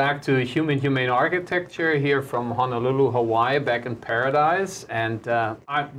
back to Human Humane Architecture here from Honolulu, Hawaii, back in paradise. And uh, I'm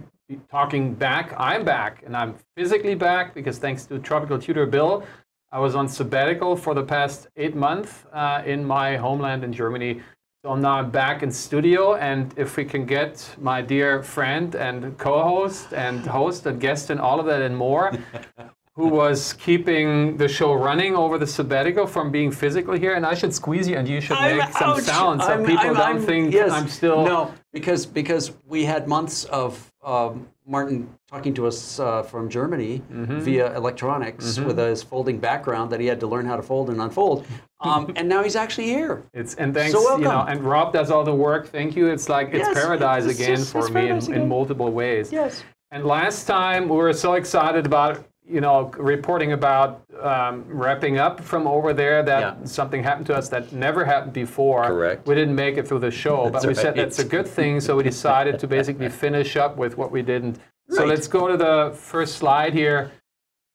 talking back, I'm back, and I'm physically back because thanks to Tropical Tutor Bill, I was on sabbatical for the past eight months uh, in my homeland in Germany. So now I'm now back in studio, and if we can get my dear friend and co-host and host and guest and all of that and more, who was keeping the show running over the sabbatical from being physically here, and I should squeeze you, and you should I'm- make some ouch! sounds so I'm- people I'm- don't I'm- think yes. I'm still. no because because we had months of um, Martin talking to us uh, from Germany Mm-hmm. via electronics with his folding background that he had to learn how to fold and unfold, um, and now he's actually here. It's and thanks, So you know, and Rob does all the work. Thank you. It's like it's Yes, paradise it's again just- for it's me in, paradise in multiple ways. Yes. And last time we were so excited about you know reporting about um, wrapping up from over there that Yeah. something happened to us that never happened before. Correct. We didn't make it through the show, but we said that's a good thing. So we decided to basically finish up with what we didn't. So let's go to the first slide here.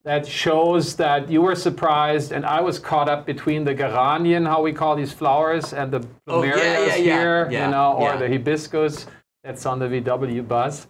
That shows that you were surprised, and I was caught up between the geranien, how we call these flowers, and the Oh, yeah, yeah, here, you know, or the hibiscus that's on the VW bus.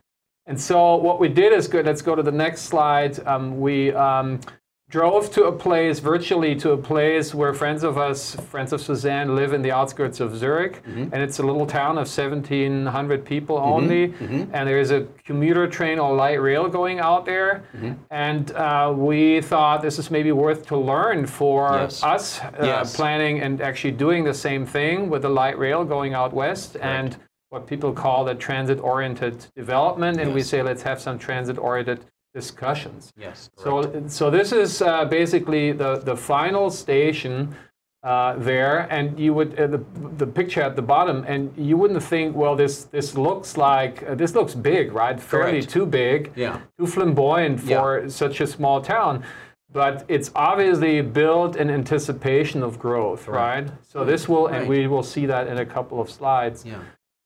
And so what we did is good. Let's go to the next slide. Um, we um, drove to a place, virtually to a place where friends of us, friends of Suzanne, live in the outskirts of Zurich, Mm-hmm. and it's a little town of 1,700 people only. Mm-hmm. And there is a commuter train or light rail going out there. Mm-hmm. And uh, we thought this is maybe worth to learn for Yes. us uh, Yes. planning and actually doing the same thing with the light rail going out west and what people call the transit-oriented development. And we say let's have some transit-oriented discussions. Yes. So, so this is uh, basically the, the final station uh, there, and you would uh, the, the picture at the bottom, and you wouldn't think, well, this this looks like uh, this looks big, right? Fairly Correct. too big, Yeah. too flamboyant for such a small town. But it's obviously built in anticipation of growth, right? So this will, and Right. we will see that in a couple of slides. Yeah.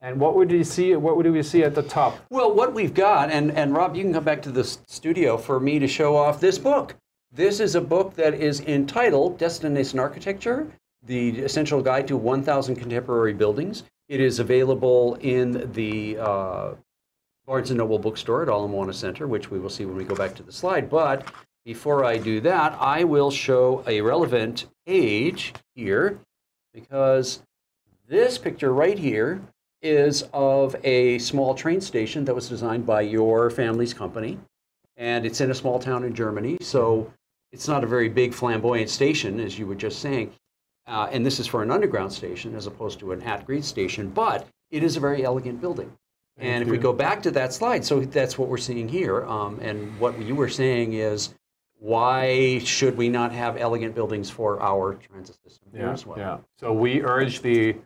And what would you see? What would we see at the top? Well, what we've got, and, and Rob, you can come back to the studio for me to show off this book. This is a book that is entitled Destination Architecture The Essential Guide to 1,000 Contemporary Buildings. It is available in the uh, Barnes & Noble bookstore at Moana Center, which we will see when we go back to the slide. But before I do that, I will show a relevant page here because this picture right here is of a small train station that was designed by your family's company. And it's in a small town in Germany, so it's not a very big flamboyant station, as you were just saying. Uh, and this is for an underground station as opposed to an at-grade station, but it is a very elegant building. and if we go back to that slide, so that's what we're seeing here. Um, and what you were saying is, why should we not have elegant buildings for our transit system Yeah, as well? yeah. So we urge the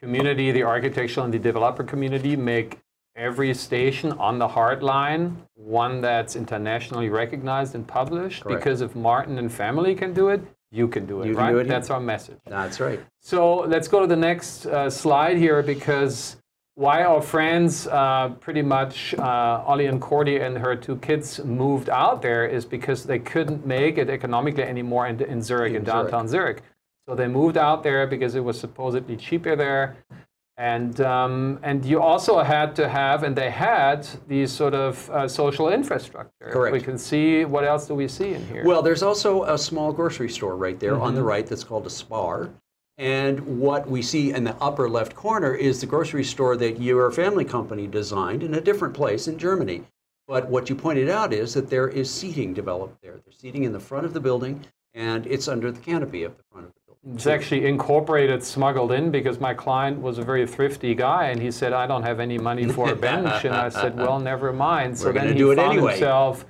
community, the architectural and the developer community, make every station on the HART line one that's internationally recognized and published. Correct. Because if Martin and family can do it, you can do it, You right? do it. That's our message. That's right. So let's go to the next uh, slide here because why our friends uh, pretty much, uh, Ollie and Cordy and her two kids moved out there is because they couldn't make it economically anymore in, in Zurich, in, In Zurich. downtown Zurich. So they moved out there because it was supposedly cheaper there. And, um, and you also had to have, and they had, these sort of uh, social infrastructure. Correct. We can see, what else do we see in here? Well, there's also a small grocery store right there on the Mm-hmm. right that's called a Spar. And what we see in the upper left corner is the grocery store that your family company designed in a different place in Germany. But what you pointed out is that there is seating developed there. There's seating in the front of the building, and it's under the canopy of the front of the building. It's actually incorporated, smuggled in, because my client was a very thrifty guy, and he said, "I don't have any money for a bench." and I said, "Well, never mind." So We're then he do it found anyway. himself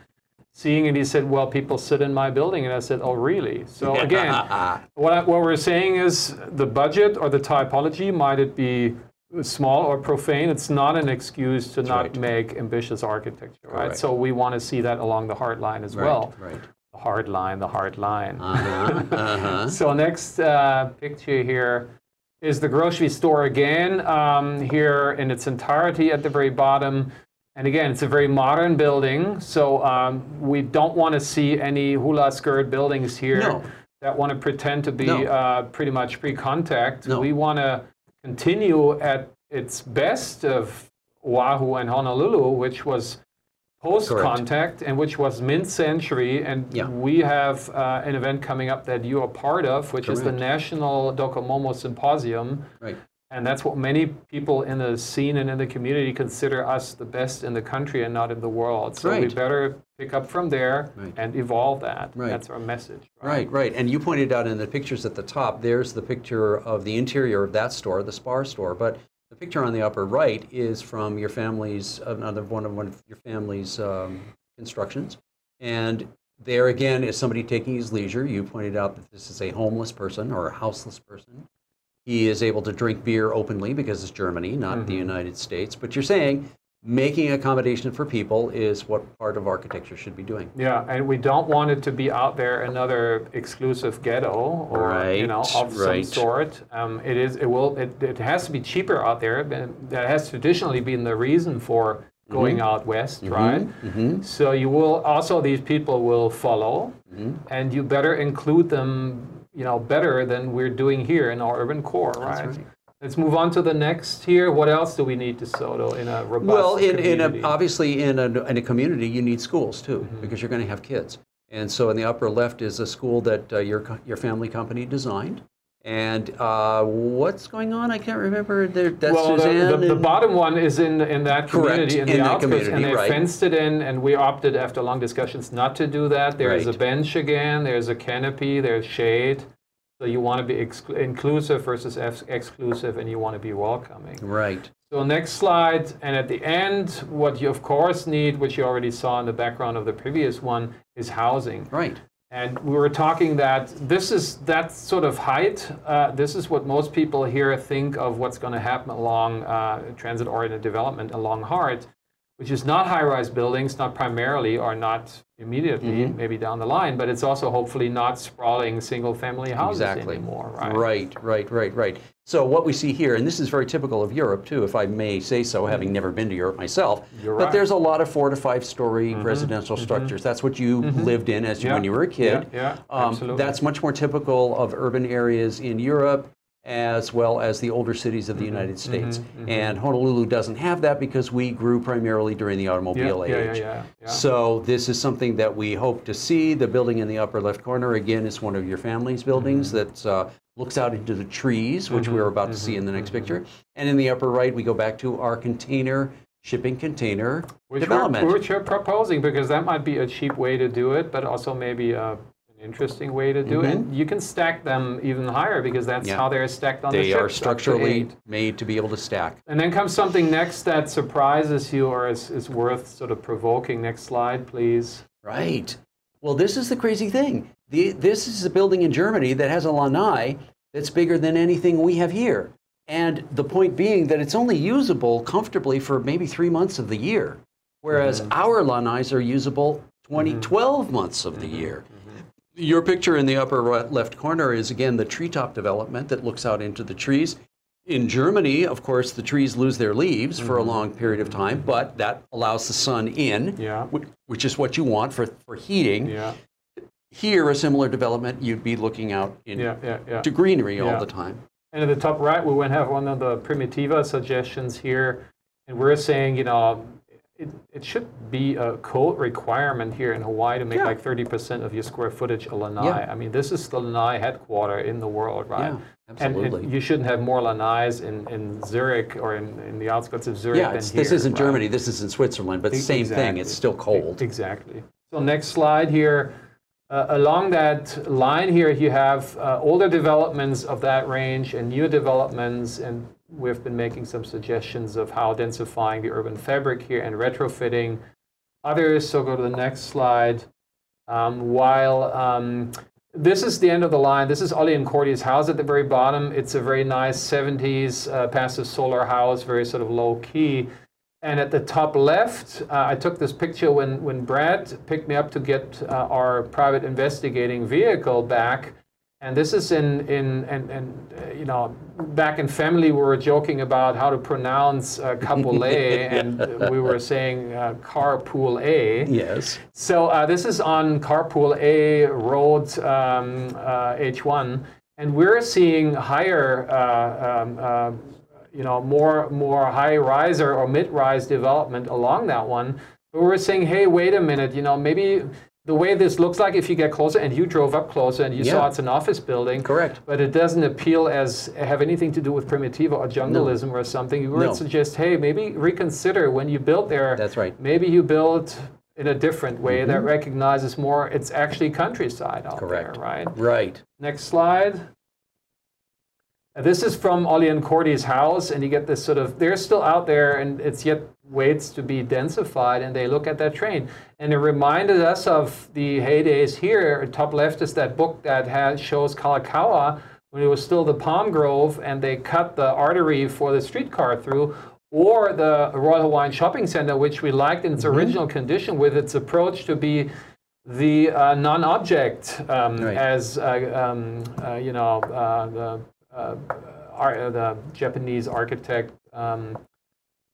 seeing it. He said, "Well, people sit in my building," and I said, "Oh, really?" So again, what, I, what we're saying is the budget or the typology might it be small or profane. It's not an excuse to not right. make ambitious architecture, right? So we want to see that along the HART line as well. Right. Hard line, the hard line. Uh-huh. uh-huh. So next uh, picture here is the grocery store again, um, here in its entirety at the very bottom. And again, it's a very modern building, so um, we don't want to see any hula skirt buildings here. No. that want to pretend to be No. uh, pretty much pre-contact. No. We want to continue at its best of Oahu and Honolulu, which was post-contact and which was mid-century. And Yeah. we have uh, an event coming up that you are part of, which is the Correct. National Docomomo Symposium. Right. And that's what many people in the scene and in the community consider us the best in the country and not in the world. So we better pick up from there Right. and evolve that. Right. That's our message. Right, right. And you pointed out in the pictures at the top, there's the picture of the interior of that store, the Spar store. But the picture on the upper right is from your family's, another one of, one of your family's um, constructions. And there again is somebody taking his leisure. You pointed out that this is a homeless person or a houseless person. He is able to drink beer openly because it's Germany, not the United States. But you're saying making accommodation for people is what part of architecture should be doing. Yeah, and we don't want it to be out there another exclusive ghetto or you know of right. some sort. Um, it is. It will. It, it has to be cheaper out there. That has traditionally been the reason for going out west, right? Mhm. So you will also these people will follow, Mm-hmm. and you better include them. You know better than we're doing here in our urban core, right? Let's move on to the next here. What else do we need to Soto in a robust Well, in, in community? a, obviously in a, in a community, you need schools too, Mm-hmm. because you're going to have kids. And so in the upper left is a school that uh, your, your family company designed. And uh, what's going on? I can't remember. There, that's well, the, Suzanne. the, the and- bottom one is in in that community in, in the outskirts, and they right. fenced it in, and we opted after long discussions not to do that. There's Right. a bench again. There's a canopy. There's shade. So you want to be inclusive versus ex- exclusive, and you want to be welcoming. right. So next slide, and at the end, what you of course need, which you already saw in the background of the previous one, is housing. Right. And we were talking that this is that sort of height. Uh, this is what most people here think of what's going to happen along uh, transit-oriented development along Hart, which is not high-rise buildings, not primarily or not immediately, Mm-hmm. maybe down the line, but it's also hopefully not sprawling single-family houses Exactly. anymore, right? Right, right, right, right. So what we see here, and this is very typical of Europe too, if I may say so, having never been to Europe myself. Mm-hmm. You're but right. there's a lot of four to five story residential structures. That's what you lived in as you, Mm-hmm. Yeah, when you were a kid. yeah, yeah, Um, absolutely. That's much more typical of urban areas in Europe as well as the older cities of Mm-hmm. the United States. And Honolulu doesn't have that because we grew primarily during the automobile yeah, age. yeah, yeah, yeah. So this is something that we hope to see. The building in the upper left corner, again, is one of your family's buildings Mm-hmm. that uh, looks out into the trees, which we're about to see in the Mm-hmm. next picture. And in the upper right, we go back to our container, shipping container Which development. We're, which we're proposing because that might be a cheap way to do it, but also maybe a, interesting way to do it. Mm-hmm. You can stack them even higher because that's Mm-hmm. Yeah. how they're stacked on the they are structurally made to be able to stack. And then comes something next that surprises you or is, is worth sort of provoking. Next slide, please. Right. Well, this is the crazy thing. The, this is a building in Germany that has a lanai that's bigger than anything we have here. And the point being that it's only usable comfortably for maybe three months of the year, whereas mm-hmm. our lanais are usable 20, mm-hmm. 12 months of the year. Your picture in the upper right, left corner is again the treetop development that looks out into the trees. In Germany, of course, the trees lose their leaves for a mm-hmm. long period of time, but that allows the sun in, Yeah. whi- which is what you want for, for heating. Yeah, Here, a similar development, you'd be looking out into yeah, yeah. greenery all the time. And at the top right, we would have one of the Primitiva suggestions here. And we're saying, you know, it, it should be a code requirement here in Hawaii to make Yeah. like 30% of your square footage a lanai. Yeah. I mean, this is the lanai headquarter in the world, right? Yeah, And- absolutely. And, you shouldn't have more lanais in, in Zurich or in, in the outskirts of Zurich yeah, than here. this isn't right? Germany, this is in Switzerland, but E- same thing, it's still cold. Exactly. So next slide here. Uh, along that line here, you have uh, older developments of that range and new developments, and we've been making some suggestions of how densifying the urban fabric here and retrofitting others. So go to the next slide. Um, while um, this is the end of the line, this is Ollie and Cordy's house at the very bottom. It's a very nice 70s uh, passive solar house, very sort of low key. And at the top left, uh, I took this picture when, when Brad picked me up to get uh, our private investigating vehicle back. And this is in, in and, and uh, you know, back in family, we were joking about how to pronounce uh, Kapolei, and we were saying uh, Carpool A. Yes. So uh, this is on Carpool A Road um, uh, H1, and we're seeing higher, uh, um, uh, you know, more more high riser or mid rise development along that one. But we're saying, hey, wait a minute, you know, maybe the way this looks like if you get closer, and you drove up closer and you Yeah. saw it's an office building. Correct. But it doesn't appeal as have anything to do with Primitivo or jungleism or something. You would No. suggest, hey, maybe reconsider when you build there. That's right. Maybe you build in a different way that recognizes more it's actually countryside out Mm-hmm. Correct. there, right? Right. Next slide. This is from Ollie and Cordy's house, and you get this sort of, they're still out there, and it's yet waits to be densified, and they look at that train. And it reminded us of the heydays here. Top left is that book that has, shows Kalakaua when it was still the palm grove, and they cut the artery for the streetcar through. Or the Royal Hawaiian Shopping Center, which we liked in its original condition with its approach to be the uh, non-object um, Right. as uh, um, uh, you know uh, the uh, ar- uh, the Japanese architect um,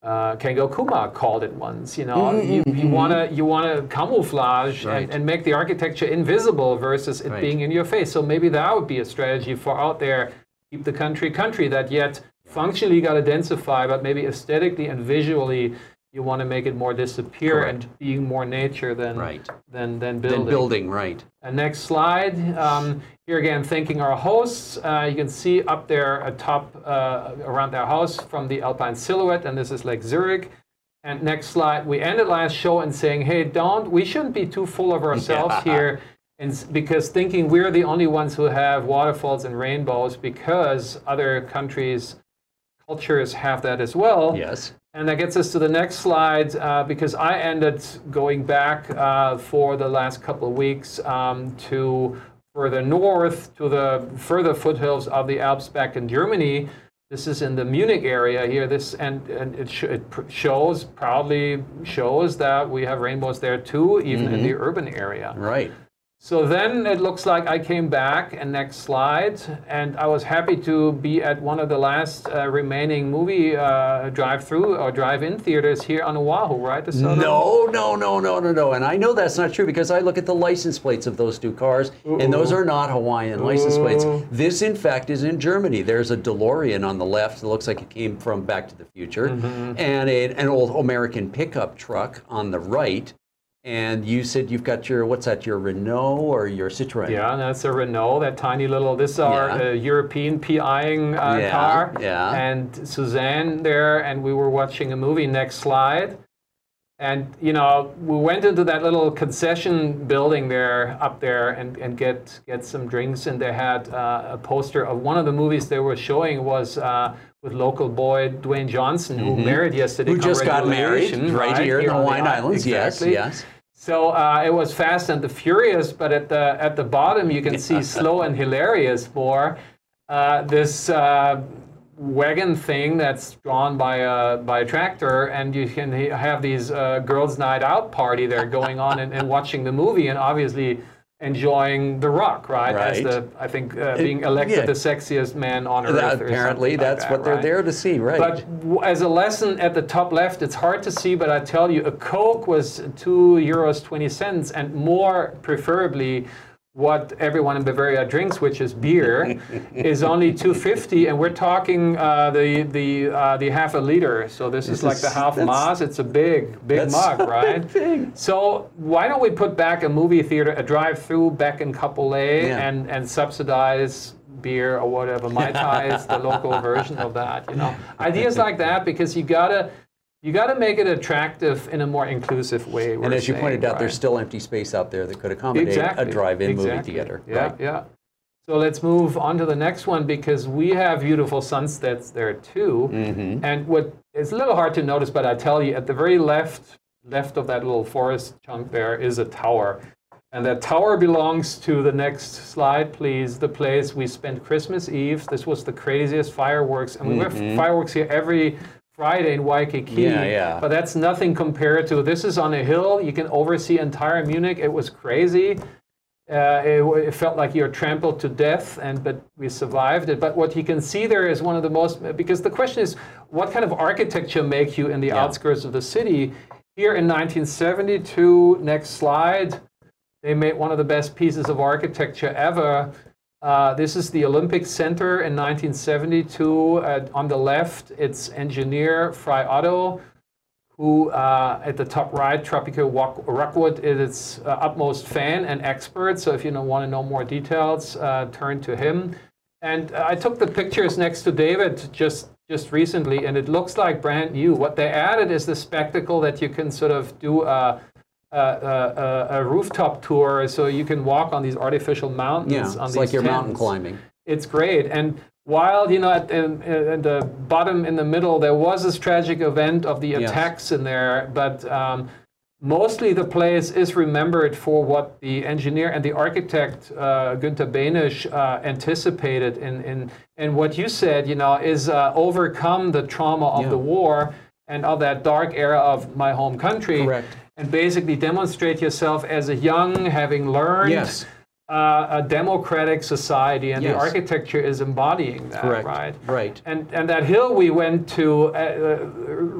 uh, Kengo Kuma called it once. You know, you, you wanna you wanna camouflage Mm-hmm, Right. and, and make the architecture invisible versus it Right. being in your face. So maybe that would be a strategy for out there. Keep the country country that yet functionally got to densify, but maybe aesthetically and visually. You want to make it more disappear Correct. and being more nature than Right. than than building. building, right. Uh, next slide. Um, here again, thanking our hosts. Uh, you can see up there atop uh, around their house from the Alpine silhouette, and this is Lake Zurich. And next slide. We ended last show and saying, hey, don't we shouldn't be too full of ourselves Yeah. here, and because thinking we're the only ones who have waterfalls and rainbows because other countries' cultures have that as well. Yes. And that gets us to the next slide uh, because I ended going back uh, for the last couple of weeks um, to further north to the further foothills of the Alps back in Germany. This is in the Munich area here. This and, and it, sh- it pr- shows proudly shows that we have rainbows there too, even in the urban area. Right. So then it looks like I came back, and next slide, and I was happy to be at one of the last uh, remaining movie uh, drive-through or drive-in theaters here on Oahu, right? The No, no, no, no, no, no. And I know that's not true because I look at the license plates of those two cars, and those are not Hawaiian license plates. This, in fact, is in Germany. There's a DeLorean on the left that looks like it came from Back to the Future, and a, an old American pickup truck on the right. And you said you've got your, what's that, your Renault or your Citroën? Yeah, that's a Renault, that tiny little, this is our Yeah. uh, European PIing uh, Yeah, car. yeah. And Suzanne there, and we were watching a movie. Next slide. And, you know, we went into that little concession building there, up there, and, and get, get some drinks. And they had uh, a poster of one of the movies they were showing was uh, with local boy Dwayne Johnson, who married yesterday. Who just got married Congratulations, right, here in the Hawaiian island. Islands? Exactly. Yes, yes. So uh, it was Fast and the Furious, but at the at the bottom you can see Slow and Hilarious for uh, this uh, wagon thing that's drawn by a by a tractor, and you can have these uh, girls' night out party there going on and, and watching the movie, and obviously enjoying The Rock, right? As Right. the I think uh, being elected yeah. the sexiest man on earth. That- or apparently, something like that's that, what they're right? there to see, right? But w- as a lesson at the top left, it's hard to see, but I tell you, a Coke was two euros twenty cents, and more preferably, what everyone in Bavaria drinks, which is beer, is only two fifty, and we're talking uh, the the uh, the half a liter. So this, is like the half Maß. It's a big big mug, right? big. So why don't we put back a movie theater, a drive-through back in Kapolei, Yeah. and and subsidize beer or whatever. Mai Tai is the local version of that. You know, ideas like that because you gotta you gotta make it attractive in a more inclusive way. and as you saying, pointed out, right? there's still empty space out there that could accommodate exactly, a drive-in exactly. movie theater. Yeah, right? yeah. So let's move on to the next one because we have beautiful sunsets there too. Mm-hmm. And what is a little hard to notice, but I tell you, at the very left left of that little forest chunk there is a tower. And that tower belongs to the next slide, please. The place we spent Christmas Eve. This was the craziest fireworks. And we have fireworks here every Friday in Waikiki. Yeah, yeah. But that's nothing compared to this is on a hill. You can oversee entire Munich. It was crazy. Uh, it, it felt like you're trampled to death, and but we survived it. But what you can see there is one of the most because the question is, what kind of architecture make you in the outskirts of the city? Here in 1972, next slide, they made one of the best pieces of architecture ever. Uh, this is the Olympic Center in 1972. Uh, on the left, it's engineer Frei Otto, who uh, at the top right, Tropico Rock- Rockwood is its uh, utmost fan and expert. So if you want to know more details, uh, turn to him. And I took the pictures next to David just just recently, and it looks like brand new. What they added is the spectacle that you can sort of do a, a, a, a rooftop tour, so you can walk on these artificial mountains. Yeah, on it's these like you're mountain climbing. it's great. And while you know at, in, in the bottom in the middle there was this tragic event of the Yes. attacks in there, but um, mostly the place is remembered for what the engineer and the architect uh, Günter Behnisch uh, anticipated in, in and what you said, you know, is uh, overcome the trauma of Yeah. the war and of that dark era of my home country. Correct. And basically demonstrate yourself as a young, having learned Yes. uh, a democratic society, and the architecture is embodying that, Correct. right? Right. And and that hill we went to uh, uh,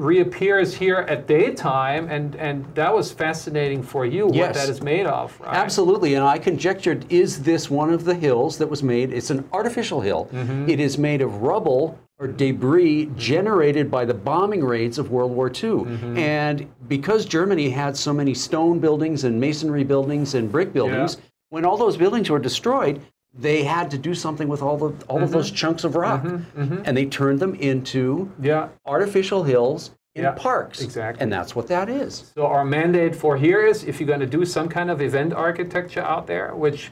reappears here at daytime, and and that was fascinating for you yes. what that is made of, right? Absolutely, and I conjectured: is this one of the hills that was made? It's an artificial hill. Mm-hmm. It is made of rubble or debris generated by the bombing raids of World War II. Mm-hmm. And because Germany had so many stone buildings and masonry buildings and brick buildings, when all those buildings were destroyed, they had to do something with all the all of those Mm-hmm. chunks of rock, and they turned them into Yeah. artificial hills in Yeah, parks. exactly. and that's what that is. So our mandate for here is if you're going to do some kind of event architecture out there, which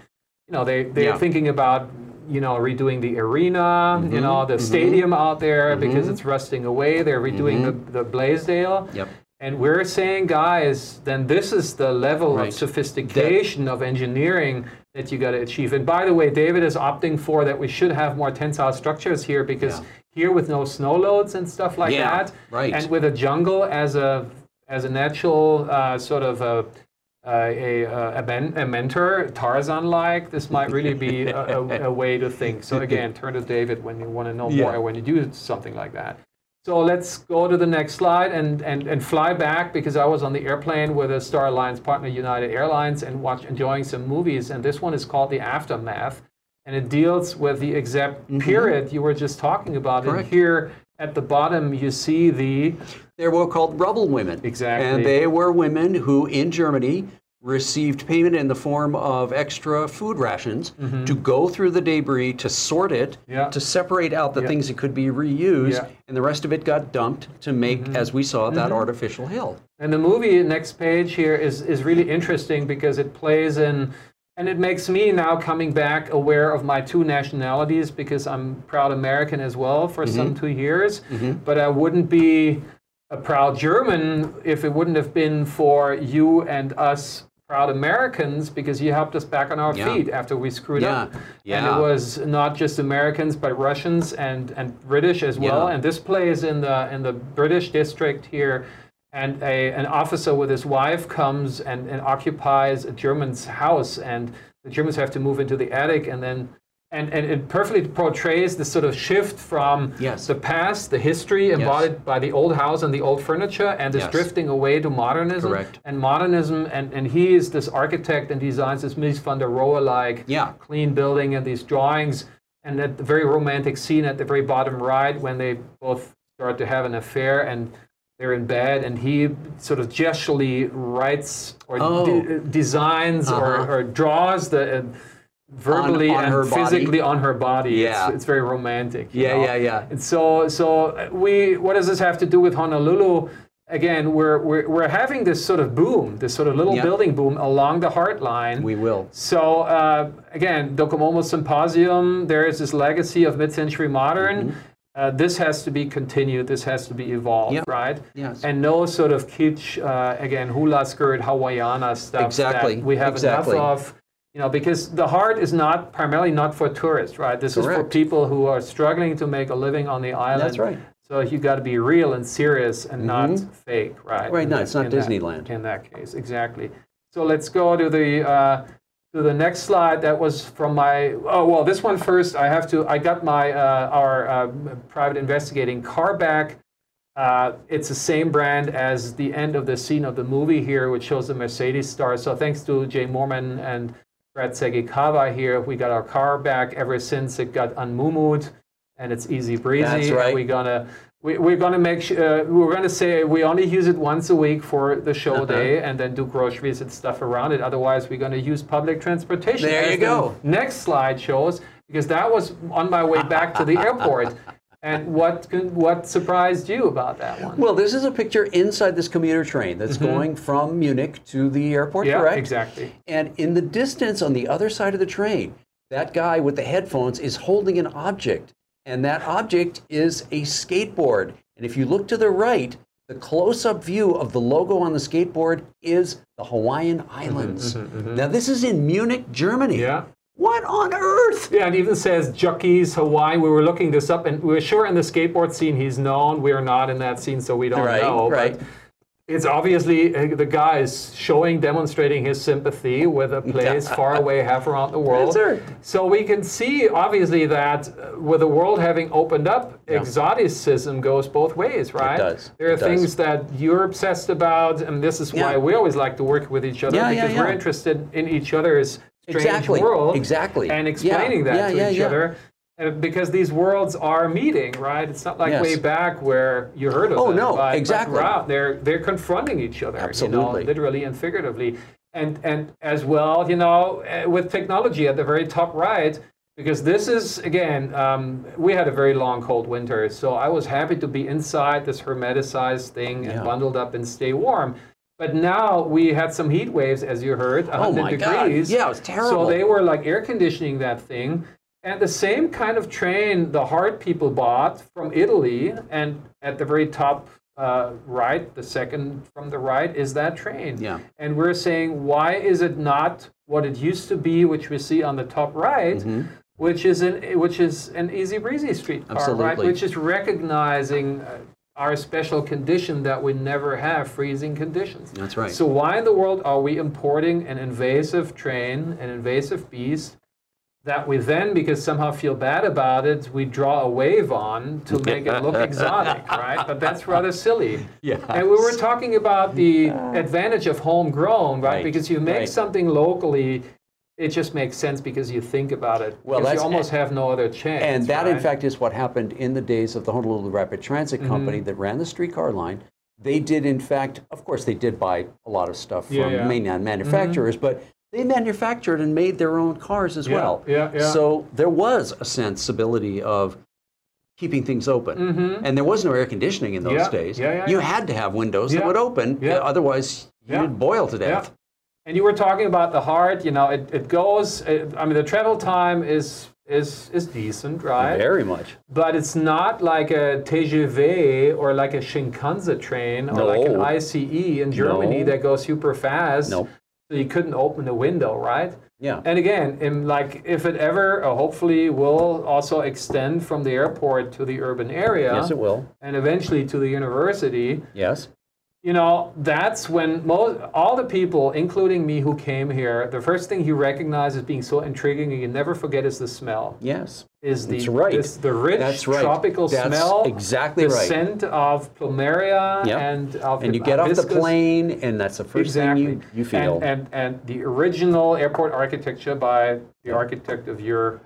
you know they they're Yeah. Thinking about you know redoing the arena, you mm-hmm. know the mm-hmm. stadium out there mm-hmm. because it's rusting away. They're redoing the, the Blaisdell. Yep. And we're saying, guys, then this is the level Right. of sophistication of engineering that you got to achieve. And by the way, David is opting for that we should have more tensile structures here because Yeah. here with no snow loads and stuff like Yeah, that, right. and with a jungle as a as a natural uh, sort of a Uh, a, a, a, men, a mentor, Tarzan-like, this might really be a, a, a way to think. So again, turn to David when you want to know Yeah. more, when you do something like that. So let's go to the next slide and, and, and fly back because I was on the airplane with a Star Alliance partner, United Airlines, and watched enjoying some movies. And this one is called The Aftermath, and it deals with the exact mm-hmm. period you were just talking about. Correct. And here at the bottom, you see the They were called rubble women. Exactly. And they were women who, in Germany, received payment in the form of extra food rations mm-hmm. to go through the debris, to sort it. Yeah. to separate out the Yeah. things that could be reused, Yeah. And the rest of it got dumped to make, mm-hmm. as we saw, that mm-hmm. artificial hill. And the movie next page here is is really interesting because it plays in and it makes me now coming back aware of my two nationalities because I'm proud American as well for some mm-hmm. two years. Mm-hmm. But I wouldn't be a proud German if it wouldn't have been for you and us proud Americans because you helped us back on our Yeah. feet after we screwed Yeah. up. And it was not just Americans but Russians and, and British as well. Yeah. And this plays in the in the British district here and a, an officer with his wife comes and, and occupies a German's house, and the Germans have to move into the attic, and then and, and it perfectly portrays this sort of shift from Yes. the past, the history embodied by the old house and the old furniture, and this Yes. drifting away to modernism Correct. and modernism. And, and he is this architect and designs this Mies van der Rohe like Yeah. clean building and these drawings. And that very romantic scene at the very bottom right when they both start to have an affair and they're in bed and he sort of gesturally writes or Oh. de- designs Uh-huh. or, or draws the uh, verbally on and her body? physically on her body. Yeah. It's, it's very romantic. Yeah, know? yeah, yeah. And so, so uh, we, what does this have to do with Honolulu? Again, we're, we're, we're having this sort of boom, this sort of little Yeah. building boom along the HART Line. We will. So uh, again, Docomomo Symposium, there is this legacy of mid-century modern. Mm-hmm. Uh, this has to be continued. This has to be evolved, Yep. right? Yes. And no sort of kitsch, uh, again, hula skirt, Hawaiiana stuff Exactly, that we have exactly. enough of. You know, because the HART is not primarily not for tourists, right? This is for people who are struggling to make a living on the island. That's right. So you got to be real and serious and not fake, right? Right, In no, that- it's not in that- Disneyland. in that case, exactly. So let's go to the uh, to the next slide, that was from my, oh, well, this one first, I have to, I got my, uh, our uh, private investigating car back. Uh, it's the same brand as the end of the scene of the movie here, which shows the Mercedes star. So thanks to Jay Mormon and Brad Segikawa here, we got our car back ever since it got unmumued and it's easy breezy. That's right. We're gonna we, we're gonna make sure uh, we're gonna say we only use it once a week for the show Uh-huh. day, and then do groceries and stuff around it. Otherwise, we're gonna use public transportation. There you the go. Next slide shows because that was on my way back to the airport. And what what surprised you about that one? Well, this is a picture inside this commuter train that's going from Munich to the airport, yeah, correct? exactly. And in the distance on the other side of the train, that guy with the headphones is holding an object. And that object is a skateboard. And if you look to the right, the close up view of the logo on the skateboard is the Hawaiian Islands. Now, this is in Munich, Germany. Mm-hmm, Yeah. What on earth? Yeah, it even says Jockeys Hawaii. We were looking this up, and we are sure in the skateboard scene he's known. We are not in that scene, so we don't Right, know. but right. It's obviously uh, the guy is showing, demonstrating his sympathy with a place far away, half around the world. So we can see, obviously, that uh, with the world having opened up, exoticism goes both ways, right? It does. There are It does. things that you're obsessed about, and this is why we always like to work with each other Yeah, yeah, because we're interested in each other's strange Exactly, world exactly. and Yeah, explaining that yeah, to yeah, each yeah. other. Uh, Because these worlds are meeting, right? It's not like Yes. way back where you heard of Oh, them. no, but- but exactly. wow, they're they're confronting each other, you Absolutely. know, literally and figuratively, and and as well, you know, uh, with technology at the very top right. Because this is again, um, we had a very long cold winter, so I was happy to be inside this hermeticized thing and Yeah. bundled up and stay warm. But now we had some heat waves, as you heard, 100 Oh my God. degrees. Yeah, it was terrible. So they were like air conditioning that thing. And the same kind of train the HART people bought from Italy, and at the very top uh, right, the second from the right, is that train. Yeah. And we're saying, why is it not what it used to be, which we see on the top right, Mm-hmm. which is an which is an easy breezy streetcar, right? Which is recognizing uh, our special condition that we never have, freezing conditions. That's right. So why in the world are we importing an invasive train, an invasive beast, that we then, because somehow feel bad about it, we draw a wave on to make it look exotic, right? But that's rather silly. Yeah. And we were talking about the advantage of homegrown, right? Right, Because you make right. something locally, it just makes sense because you think about it. Well, because you that's- almost have no other chance. And that, in fact, is what happened in the days of the Honolulu Rapid Transit Mm-hmm. Company that ran the streetcar line. They did, in fact, of course, they did buy a lot of stuff from Yeah, yeah. mainland manufacturers, but they manufactured and made their own cars as Yeah, well. yeah, yeah. So there was a sensibility of keeping things open. And there was no air conditioning in those Mm-hmm. Yeah, days. yeah, yeah, you had to have windows that would open, yeah. otherwise you'd boil to death. And you were talking about the HART. You know, it, it goes. It, I mean, the travel time is is is decent, right? Very much. But it's not like a TGV or like a Shinkansen train or like an ICE in Germany No. that goes super fast. Nope. So you couldn't open the window, right? Yeah. And again, in like if it ever, uh, hopefully, will also extend from the airport to the urban area, Yes, it will. and eventually to the university Yes. You know, that's when most, all the people, including me who came here, the first thing you recognize as being so intriguing and you never forget is the smell. Yes. Is the That's right. is the rich That's right. tropical That's smell, exactly the right. scent of plumeria Yep. and of And you get off the plane, and that's the first Exactly. thing you, you feel. And, and and the original airport architecture by the architect of your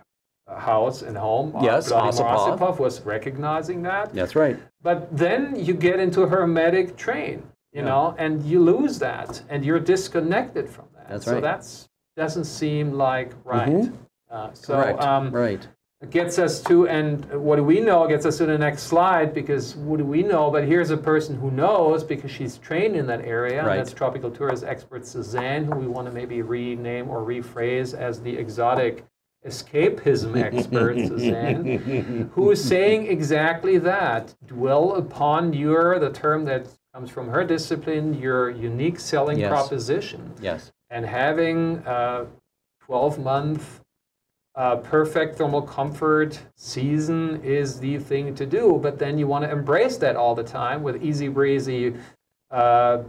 house and home, uh, Yes, Vladimir. Ossipoff, was recognizing that. that's right. But then you get into a hermetic train, you know, and you lose that, and you're disconnected from that. That's right. So that's doesn't seem like right. Mhm. Uh, so um, right. it gets us to, and what do we know? Gets us to the next slide because what do we know? But here's a person who knows because she's trained in that area. Right. That's tropical tourist expert Suzanne, who we want to maybe rename or rephrase as the exotic escapism expert Suzanne, who is saying exactly that. Dwell upon your, the term that comes from her discipline, your unique selling Yes. proposition Yes. and having a 12 month uh, perfect thermal comfort season is the thing to do but then you want to embrace that all the time with easy breezy uh,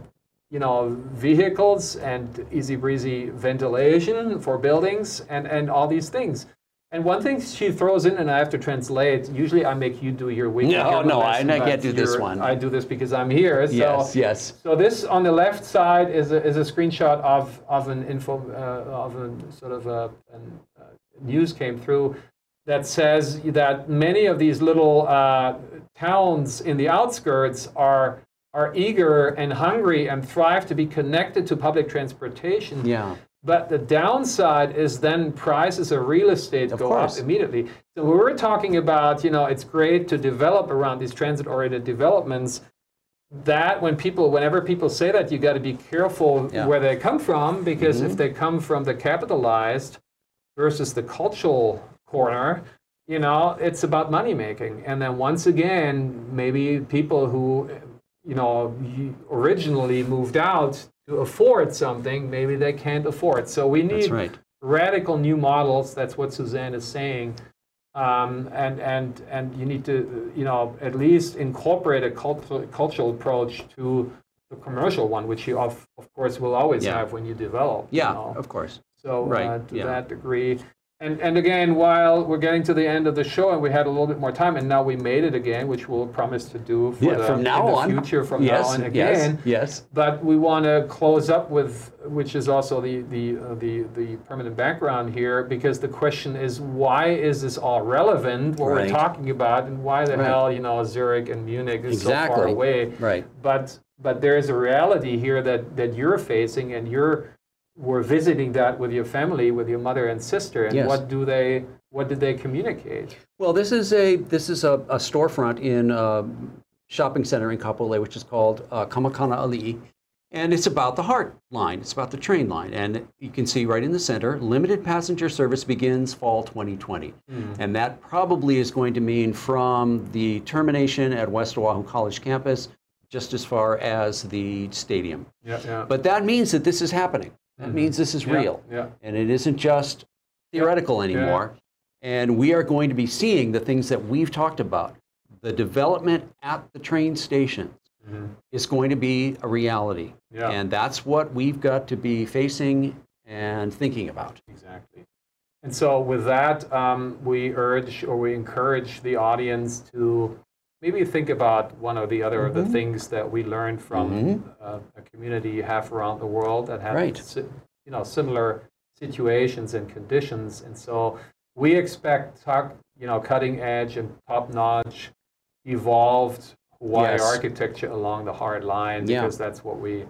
you know, vehicles and easy breezy ventilation for buildings and, and all these things. And one thing she throws in, and I have to translate. Usually, I make you do your weekly. No, no, I- I can't do this one. I do this because I'm here. So, Yes, yes. So this on the left side is a, is a screenshot of of an info uh, of a sort of a an, uh, news came through that says that many of these little uh, towns in the outskirts are are eager and hungry and thrive to be connected to public transportation. Yeah. But the downside is then prices of real estate Of go course. up immediately. So we were talking about, you know, it's great to develop around these transit-oriented developments. That when people, whenever people say that, you got to be careful Yeah. where they come from because Mm-hmm. if they come from the capitalized versus the cultural corner, you know, it's about money making. And then once again, maybe people who, you know, originally moved out to afford something, maybe they can't afford. So we need right. radical new models. That's what Suzanne is saying. Um, and, and, and you need to, you know, at least incorporate a cult- cultural approach to the commercial one, which you, of, of course, will always Yeah. have when you develop. you Yeah, know. of course. So Right, uh, to yeah. that degree. And, and again, while we're getting to the end of the show and we had a little bit more time, and now we made it again, which we'll promise to do for Yeah, the, from now in the on. future from yes, now on yes, again. yes. But we want to close up with, which is also the the uh, the the permanent background here, because the question is, why is this all relevant? What Right. we're talking about, and why the Right. hell you know Zurich and Munich is so far away? Right. But but there is a reality here that that you're facing, and you're we're visiting that with your family, with your mother and sister, and Yes. what do they what did they communicate? Well, this is a this is a, a storefront in a shopping center in Kapolei, which is called uh, Ka Makana Ali'i, and it's about the HART line. It's about the train line, and you can see right in the center, limited passenger service begins fall 2020, and that probably is going to mean from the termination at West Oahu College campus, just as far as the stadium. Yeah, yeah. But that means that this is happening. That means this is. Yeah, real. yeah. And it isn't just theoretical anymore. And we are going to be seeing the things that we've talked about. The development at the train stations is going to be a reality. Yeah. And that's what we've got to be facing and thinking about. Exactly. And so, with that, um, we urge or we encourage the audience to maybe think about one or the other of Mm-hmm. the things that we learned from uh, a community you have around the world that have Right. you know similar situations and conditions. And so, we expect talk, you know cutting edge and top notch, evolved Hawaii Yes. architecture along the HART line Yeah. because that's what we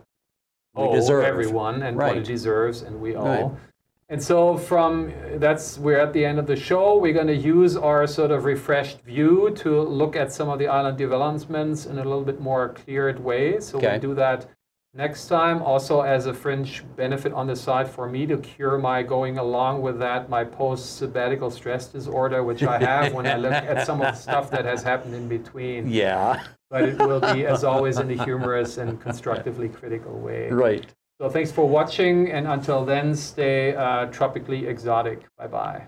We owe deserve. everyone and what it deserves and we owe. Right. And so from that's we're at the end of the show. We're going to use our sort of refreshed view to look at some of the island developments in a little bit more cleared way. So Okay. we'll do that next time. Also as a fringe benefit on the side for me to cure my going along with that my post sabbatical stress disorder, which I have when I look at some of the stuff that has happened in between. Yeah. But it will be as always in a humorous and constructively critical way. Right. So thanks for watching, and until then, stay uh, tropically exotic. Bye bye.